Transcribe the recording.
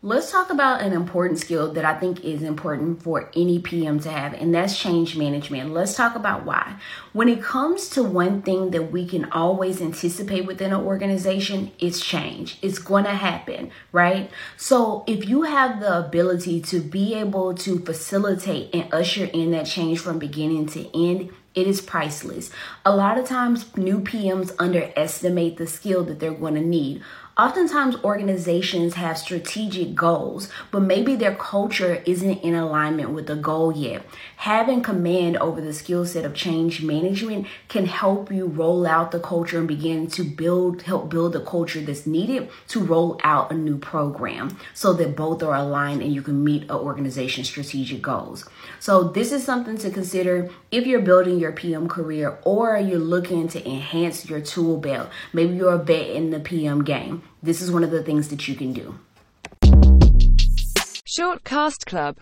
Let's talk about an important skill that I think is important for any PM to have, and that's change management. Let's talk about why. When it comes to one thing that we can always anticipate within an organization, it's change. It's going to happen, right? So if you have the ability to be able to facilitate and usher in that change from beginning to end, it is priceless. A lot of times, new PMs underestimate the skill that they're going to need. Oftentimes, organizations have strategic goals, but maybe their culture isn't in alignment with the goal yet. Having command over the skill set of change management can help you roll out the culture and begin to build, help build the culture that's needed to roll out a new program so that both are aligned and you can meet an organization's strategic goals. So, this is something to consider if you're building your PM career or you're looking to enhance your tool belt. Maybe you're a vet in the PM game this is one of the things that you can do. Short Cast Club